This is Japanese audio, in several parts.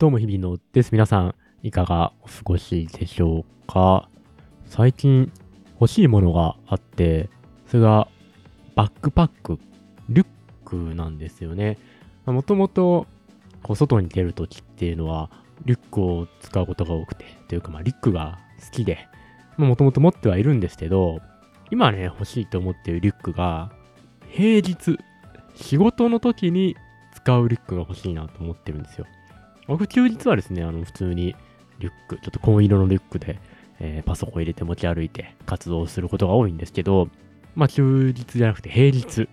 どうも日々のです。皆さん、いかがお過ごしでしょうか？最近欲しいものがあって、それがバックパック、リュックなんですよね。もともと、外に出るときっていうのは、リュックを使うことが多くて、というか、まあ、リュックが好きで、もともと持ってはいるんですけど、今ね、欲しいと思ってるリュックが、平日、仕事の時に使うリュックが欲しいなと思ってるんですよ。僕、休日はですね、あの、普通にリュック、ちょっと紺色のリュックで、えー、パソコン入れて持ち歩いて活動することが多いんですけど、まあ、休日じゃなくて平日、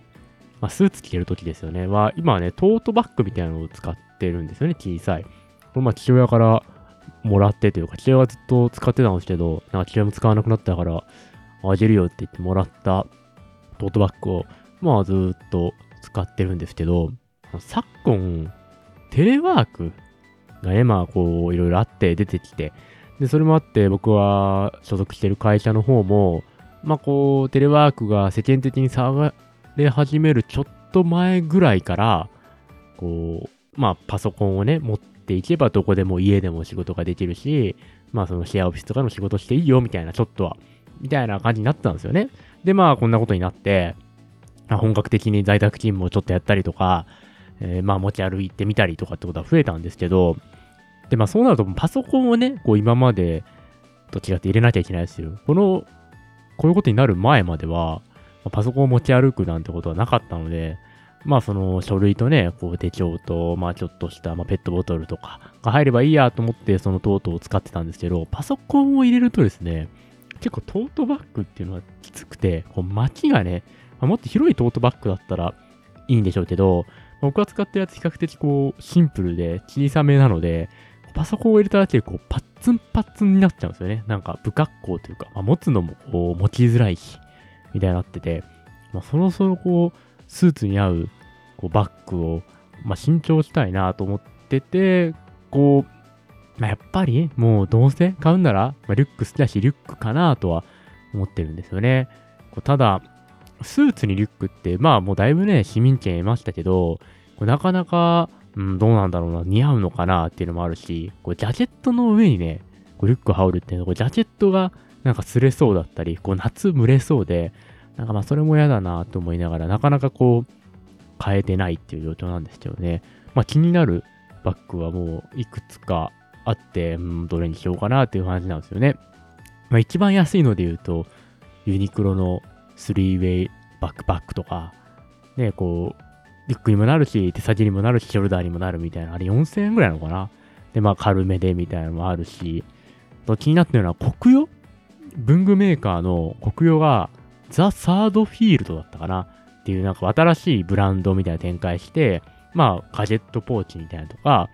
まあ、スーツ着てる時ですよね、は、今はね、トートバッグみたいなのを使ってるんですよね、小さい。これ、まあ、父親からもらってというか、父親はずっと使ってたんですけど、なんか父親も使わなくなったから、あげるよって言ってもらったトートバッグを、まあ、ずっと使ってるんですけど、昨今、テレワークがね、まあこういろいろあって出てきて、で、それもあって僕は所属してる会社の方も、まあこうテレワークが世間的に騒がれ始めるちょっと前ぐらいから、こう、まあパソコンをね、持っていけばどこでも家でも仕事ができるし、まあそのシェアオフィスとかの仕事していいよみたいなちょっとは、みたいな感じになってたんですよね。で、まあこんなことになって、本格的に在宅勤務をちょっとやったりとか、えー、まあ持ち歩いてみたりとかってことは増えたんですけど、で、まあそうなるとパソコンをね、こう今までと違って入れなきゃいけないですよ。この、こういうことになる前までは、パソコンを持ち歩くなんてことはなかったので、まあその書類とね、こう手帳と、まあちょっとした、まあ、ペットボトルとかが入ればいいやと思ってそのトートを使ってたんですけど、パソコンを入れるとですね、結構トートバッグっていうのはきつくて、こう巻きがね、もっと広いトートバッグだったらいいんでしょうけど、僕が使ってるやつ比較的こうシンプルで小さめなので、パソコンを入れただけでこうパッツンパッツンになっちゃうんですよね。なんか不格好というか、まあ、持つのもこう持ちづらいし、みたいになってて、まあ、そろそろこうスーツに合うこうバッグを、まあ、新調したいなと思ってて、こう、まあ、やっぱりもうどうせ買うなら、まあ、リュック好きだしリュックかなとは思ってるんですよね。こうただ、スーツにリュックって、まあもうだいぶね、市民権得ましたけど、なかなか、うん、どうなんだろうな、似合うのかなっていうのもあるし、こうジャケットの上にね、こうリュック羽織るっていうのは、ジャケットがなんか擦れそうだったり、こう夏蒸れそうで、なんかまあそれも嫌だなと思いながら、なかなかこう、変えてないっていう状況なんですけどね。まあ気になるバッグはもういくつかあって、うん、どれにしようかなっていう感じなんですよね。まあ一番安いので言うと、ユニクロのスリーウェイバックパックとか、ね、こう、リュックにもなるし、手先にもなるし、ショルダーにもなるみたいな、あれ4000円ぐらいなのかな？で、まあ軽めでみたいなのもあるし、気になってるのは国用文具メーカーの国用がザ・サードフィールドだったかな？っていうなんか新しいブランドみたいな展開して、まあガジェットポーチみたいなとか、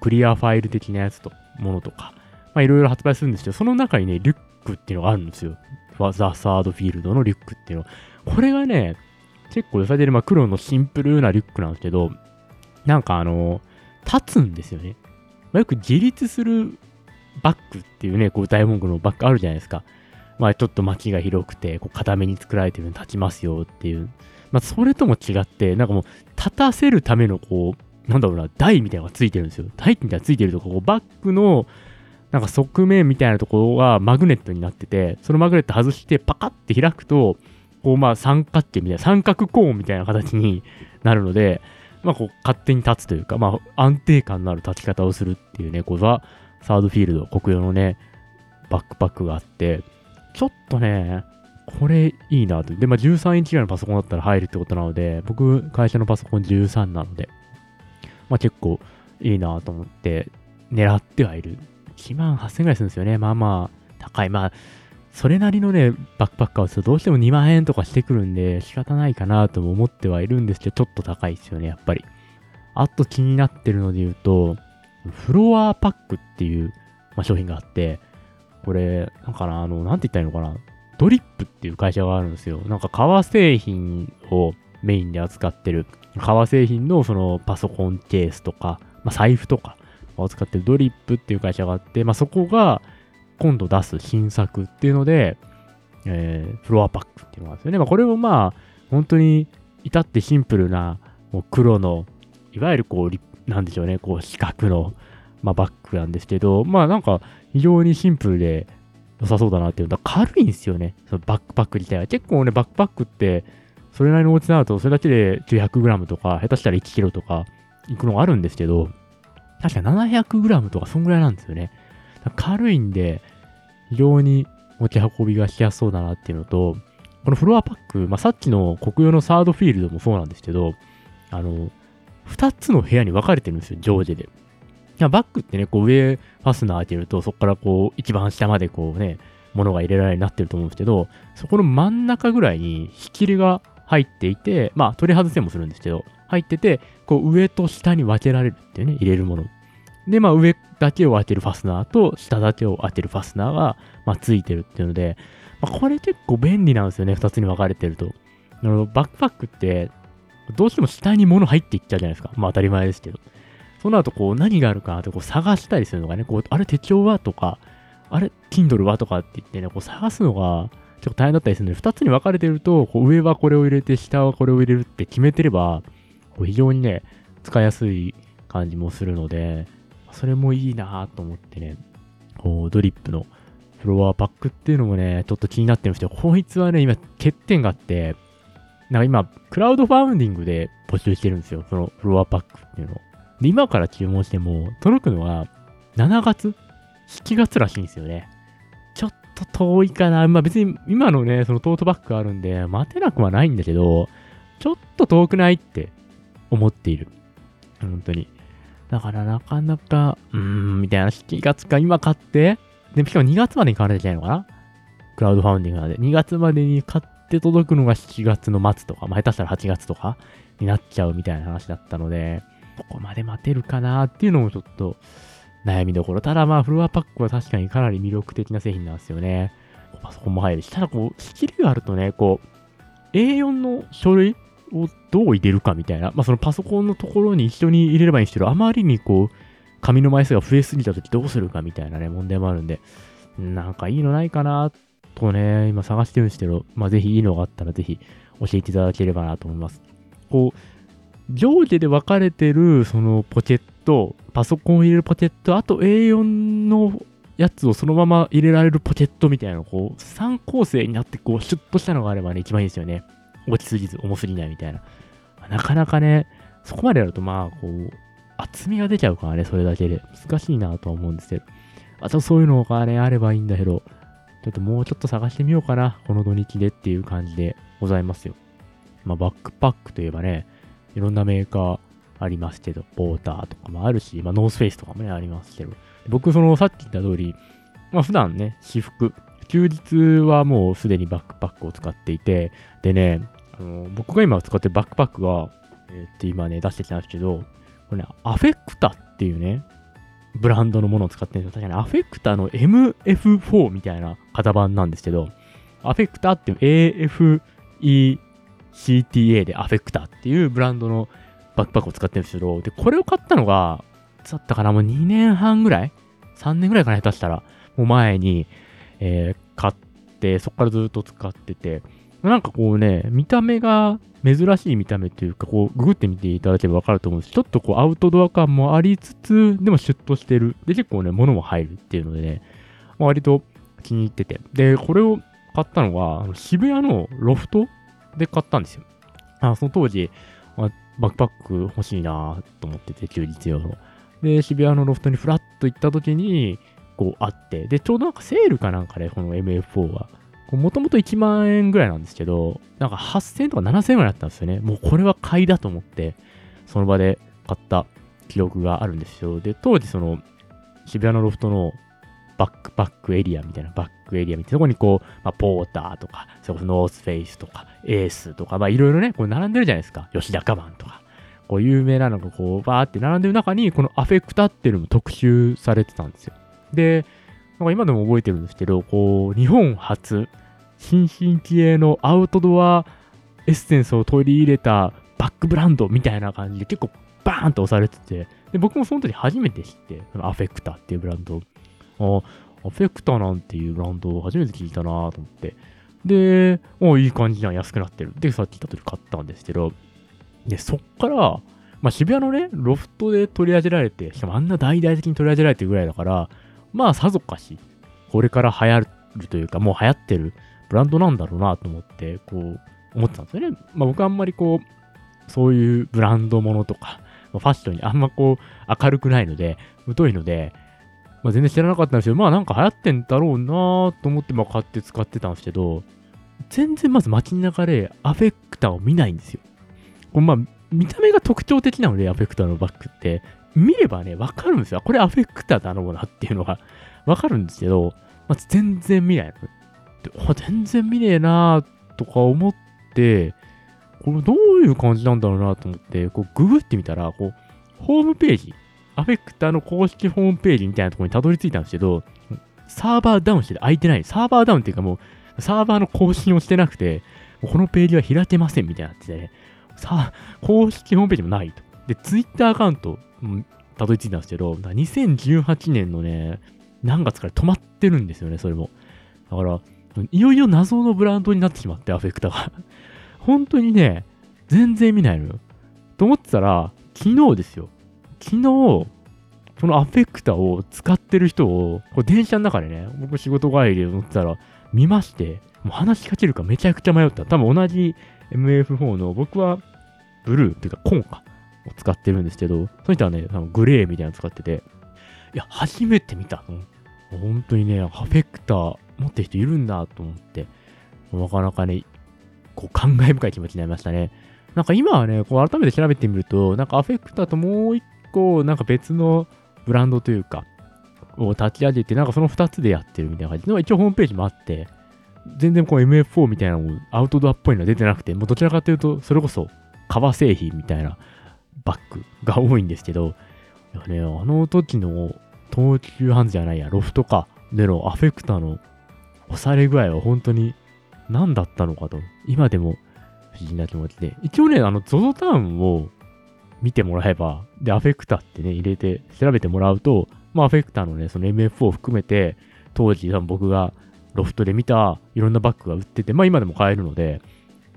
クリアファイル的なやつと、ものとか、まあいろいろ発売するんですけど、その中にね、リュックっていうのがあるんですよ。ザ・サードフィールドのリュックっていうの。これがね、結構良さげで、まあ黒のシンプルなリュックなんですけど、なんかあの、立つんですよね。まあ、よく自立するバッグっていうね、こう大文句のバッグあるじゃないですか。まあちょっと街が広くて、こう固めに作られてるのに立ちますよっていう。まあそれとも違って、なんかもう立たせるためのこう、なんだろうな、台みたいなのがついてるんですよ。台みたいなのがついてるとこうバッグのなんか側面みたいなところがマグネットになってて、そのマグネット外してパカッて開くと、こうまあ三角形みたいな、三角コーンみたいな形になるので、まあこう勝手に立つというか、まあ安定感のある立ち方をするっていうね、こうザ・サードフィールド、国用のね、バックパックがあって、ちょっとね、これいいなと。で、まあ13インチぐらいのパソコンだったら入るってことなので、僕、会社のパソコン13なので、まあ結構いいなと思って狙ってはいる1万8000円ぐらいするんですよね。まあまあ、高い。まあ、それなりのね、バックパッカーをするとどうしても2万円とかしてくるんで、仕方ないかなとも思ってはいるんですけど、ちょっと高いですよね、やっぱり。あと気になってるので言うと、フロアパックっていう、まあ、商品があって、これ、なんかな、あの、なんて言ったらいいのかな。ドリップっていう会社があるんですよ。なんか革製品をメインで扱ってる、革製品のそのパソコンケースとか、まあ、財布とか、を使ってるドリップっていう会社があって、まあ、そこが今度出す新作っていうので、えー、フロアパックっていうのがあるんですよね。まあ、これもまあ、本当に至ってシンプルな、もう黒の、いわゆるこう、なんでしょうね、こう四角の、まあ、バッグなんですけど、まあなんか非常にシンプルで良さそうだなっていうのは軽いんですよね。そのバックパック自体は。結構ね、バックパックってそれなりの大きさだとそれだけで 900g とか、下手したら 1kg とか行くのがあるんですけど、確か 700g とかそんぐらいなんですよね。軽いんで、非常に持ち運びがしやすそうだなっていうのと、このフロアパック、まあ、さっきの国用のサードフィールドもそうなんですけど、あの、2つの部屋に分かれてるんですよ、上下で。バッグってね、こう上ファスナー開けると、そこからこう一番下までこうね、物が入れられるようになってると思うんですけど、そこの真ん中ぐらいに仕切りが入っていて、まあ取り外せもするんですけど、入ってて、こう上と下に分けられるっていうね、入れるもの。で、まあ上だけを開けるファスナーと下だけを開けるファスナーが、まあ、ついてるっていうので、まあ、これ結構便利なんですよね、2つに分かれてると。あのバックパックって、どうしても下に物入っていっちゃうじゃないですか。まあ当たり前ですけど。その後こう何があるかなってこう探したりするのがね、こう、あれ手帳はとか、あれ Kindle はとかって言ってね、こう探すのがちょっと大変だったりするので、2つに分かれてると、こう上はこれを入れて、下はこれを入れるって決めてれば、こう非常にね、使いやすい感じもするので、それもいいなと思ってね、こうドリップのフロアパックっていうのもね、ちょっと気になってるんですけど、こいつはね、今欠点があって、なんか今、クラウドファウンディングで募集してるんですよ。そのフロアパックっていうのを。で、今から注文しても、届くのは7月 ?7 月らしいんですよね。ちょっと遠いかな。まあ別に今のね、そのトートバッグがあるんで、待てなくはないんだけど、ちょっと遠くないって思っている。本当に。だからなかなか、うーん、みたいな、7月か今買って、で、しかも2月までに買わなきゃいけないのかなクラウドファウンディングなんで、2月までに買って届くのが7月の末とか、まあ、下手したら8月とかになっちゃうみたいな話だったので、ここまで待てるかなっていうのもちょっと悩みどころ。ただまあ、フロアパックは確かにかなり魅力的な製品なんですよね。パソコンも入るし、ただこう、仕切りがあるとね、こう、A4 の書類をどう入れるかみたいな、まあそのパソコンのところに一緒に入れればいいんですけど、あまりにこう、紙の枚数が増えすぎた時どうするかみたいなね、問題もあるんで、なんかいいのないかなとね、今探してるんですけど、まあぜひいいのがあったらぜひ教えていただければなと思います。こう、上下で分かれてるそのポケット、パソコンを入れるポケット、あと A4 のやつをそのまま入れられるポケットみたいなのこう、3構成になってこう、シュッとしたのがあればね、一番いいですよね。落ちすぎず、重すぎないみたいな。なかなかね、そこまでやるとまあ、こう、厚みが出ちゃうからね、それだけで。難しいなとは思うんですけど。あとそういうのがね、あればいいんだけど、ちょっともうちょっと探してみようかな。この土日でっていう感じでございますよ。まあ、バックパックといえばね、いろんなメーカーありますけど、ポーターとかもあるし、まあ、ノースフェイスとかもね、ありますけど、僕、そのさっき言った通り、まあ、普段ね、私服、休日はもうすでにバックパックを使っていて、でね、あの僕が今使ってるバックパックが、え、って今ね、出してきたんですけど、これね、アフェクタっていうね、ブランドのものを使ってるんですよ。確かにアフェクタの MF4 みたいな型番なんですけど、アフェクタっていう AFECTA でアフェクタっていうブランドのバックパックを使ってるんですけど、で、これを買ったのが、いつだったかなもう2年半ぐらい ?3 年ぐらいかな下手したら。もう前に、えー、買って、そこからずっと使ってて、なんかこうね、見た目が珍しい見た目というか、こう、ググってみていただければわかると思うんですちょっとこう、アウトドア感もありつつ、でもシュッとしてる。で、結構ね、物も入るっていうのでね、まあ、割と気に入ってて。で、これを買ったのは、渋谷のロフトで買ったんですよ。あその当時、まあ、バックパック欲しいなと思ってて、休日用の。で、渋谷のロフトにフラッと行った時に、こうあって、で、ちょうどなんかセールかなんかで、この MF4 はもともと1万円ぐらいなんですけど、なんか8000円とか7000円ぐらいだったんですよね。もうこれは買いだと思って、その場で買った記憶があるんですよ。で、当時その渋谷のロフトのバックパックエリアみたいなバックエリアみたいなとこにこう、まあ、ポーターとか、そこノースフェイスとか、エースとか、まあいろいろね、こう並んでるじゃないですか。吉田カバンとか。こう有名なのがこうバーって並んでる中に、このアフェクタっていうのも特集されてたんですよ。で、なんか今でも覚えてるんですけど、こう、日本発、新進気鋭のアウトドアエッセンスを取り入れたバックブランドみたいな感じで結構バーンと押されてて、で僕もその時初めて知って、そのアフェクタっていうブランドあ、アフェクタなんていうブランドを初めて聞いたなと思って。で、おいい感じじゃん、安くなってる。で、さっき言った通り買ったんですけど、で、そっから、まあ渋谷のね、ロフトで取り上げられて、しかもあんな大々的に取り上げられてるぐらいだから、まあさぞかし、これから流行るというか、もう流行ってるブランドなんだろうなと思って、こう、思ってたんですよね。まあ僕あんまりこう、そういうブランドものとか、まあファッションにあんまこう、明るくないので、疎いので、まあ、全然知らなかったんですけど、まあなんか流行ってんだろうなと思ってまあ買って使ってたんですけど、全然まず街中でアフェクターを見ないんですよ。こまあ見た目が特徴的なので、アフェクターのバッグって、見ればね、わかるんですよ。これアフェクターだろうなっていうのがわかるんですけど、まず全然見ないの。全然見ねえなとか思って、これどういう感じなんだろうなと思って、こうググってみたら、こう、ホームページ、アフェクターの公式ホームページみたいなところにたどり着いたんですけど、サーバーダウンして開いてない。サーバーダウンっていうかもう、サーバーの更新をしてなくて、このページは開けませんみたいになってて、ね、さあ、公式ホームページもないと。で、ツイッターアカウント、たどり着いたんですけど、2018年のね、何月から止まってるんですよね、それも。だから、いよいよ謎のブランドになってしまって、アフェクタが。本当にね、全然見ないのよ。と思ってたら、昨日ですよ。昨日、そのアフェクタを使ってる人を、こ電車の中でね、僕仕事帰りで乗ってたら、見まして、もう話しかけるかめちゃくちゃ迷った。多分同じ MF4 の、僕はブルーっていうかコンか、を使ってるんですけど、その人はね、グレーみたいなの使ってて、いや、初めて見たの。本当にね、アフェクター持ってる人いるんだと思って、なかなかね、こう感慨深い気持ちになりましたね。なんか今はね、こう改めて調べてみると、なんかアフェクターともう一個、なんか別のブランドというか、を立ち上げて、なんかその2つでやってるみたいな感じの、一応ホームページもあって、全然こう MF4 みたいなのもアウトドアっぽいのは出てなくて、もうどちらかというと、それこそ革製品みたいなバッグが多いんですけど、ね、あの時の東急ハンズじゃないや、ロフトか、でのアフェクターの押され具合は本当に何だったのかと、今でも不思議な気持ちで。一応ね、あの、ZOZO タウンを見てもらえば、で、アフェクターってね、入れて調べてもらうと、まあ、アフェクターのね、その MF を含めて、当時、僕がロフトで見たいろんなバッグが売ってて、まあ今でも買えるので、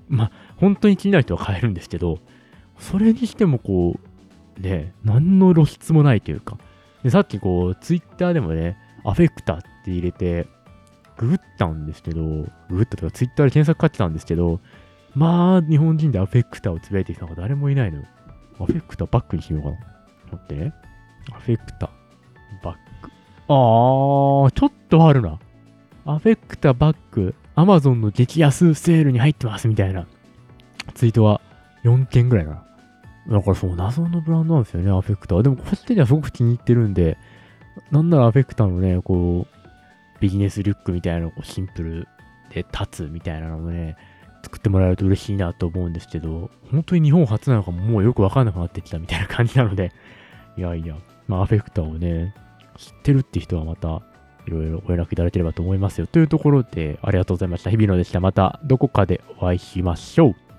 まあ本当に気になる人は買えるんですけど、それにしてもこう、ね、何の露出もないというか、でさっきこう、ツイッターでもね、アフェクタって入れて、ググったんですけど、ググったとかツイッターで検索かってたんですけど、まあ、日本人でアフェクタをつぶやいてきたのが誰もいないのよ。アフェクタバックにしようかな。待ってね。アフェクタ、バック。あー、ちょっとあるな。アフェクタバック、アマゾンの激安セールに入ってますみたいなツイートは4件ぐらいかな。だからそう、謎のブランドなんですよね、アフェクター。でも、こっちにはすごく気に入ってるんで、なんならアフェクターのね、こう、ビジネスリュックみたいなのをシンプルで立つみたいなのをね、作ってもらえると嬉しいなと思うんですけど、本当に日本初なのかももうよくわかんなくなってきたみたいな感じなので、いやいや、まあアフェクターをね、知ってるって人はまた、いろいろご連絡いただければと思いますよ。というところで、ありがとうございました。日々のでした。またどこかでお会いしましょう。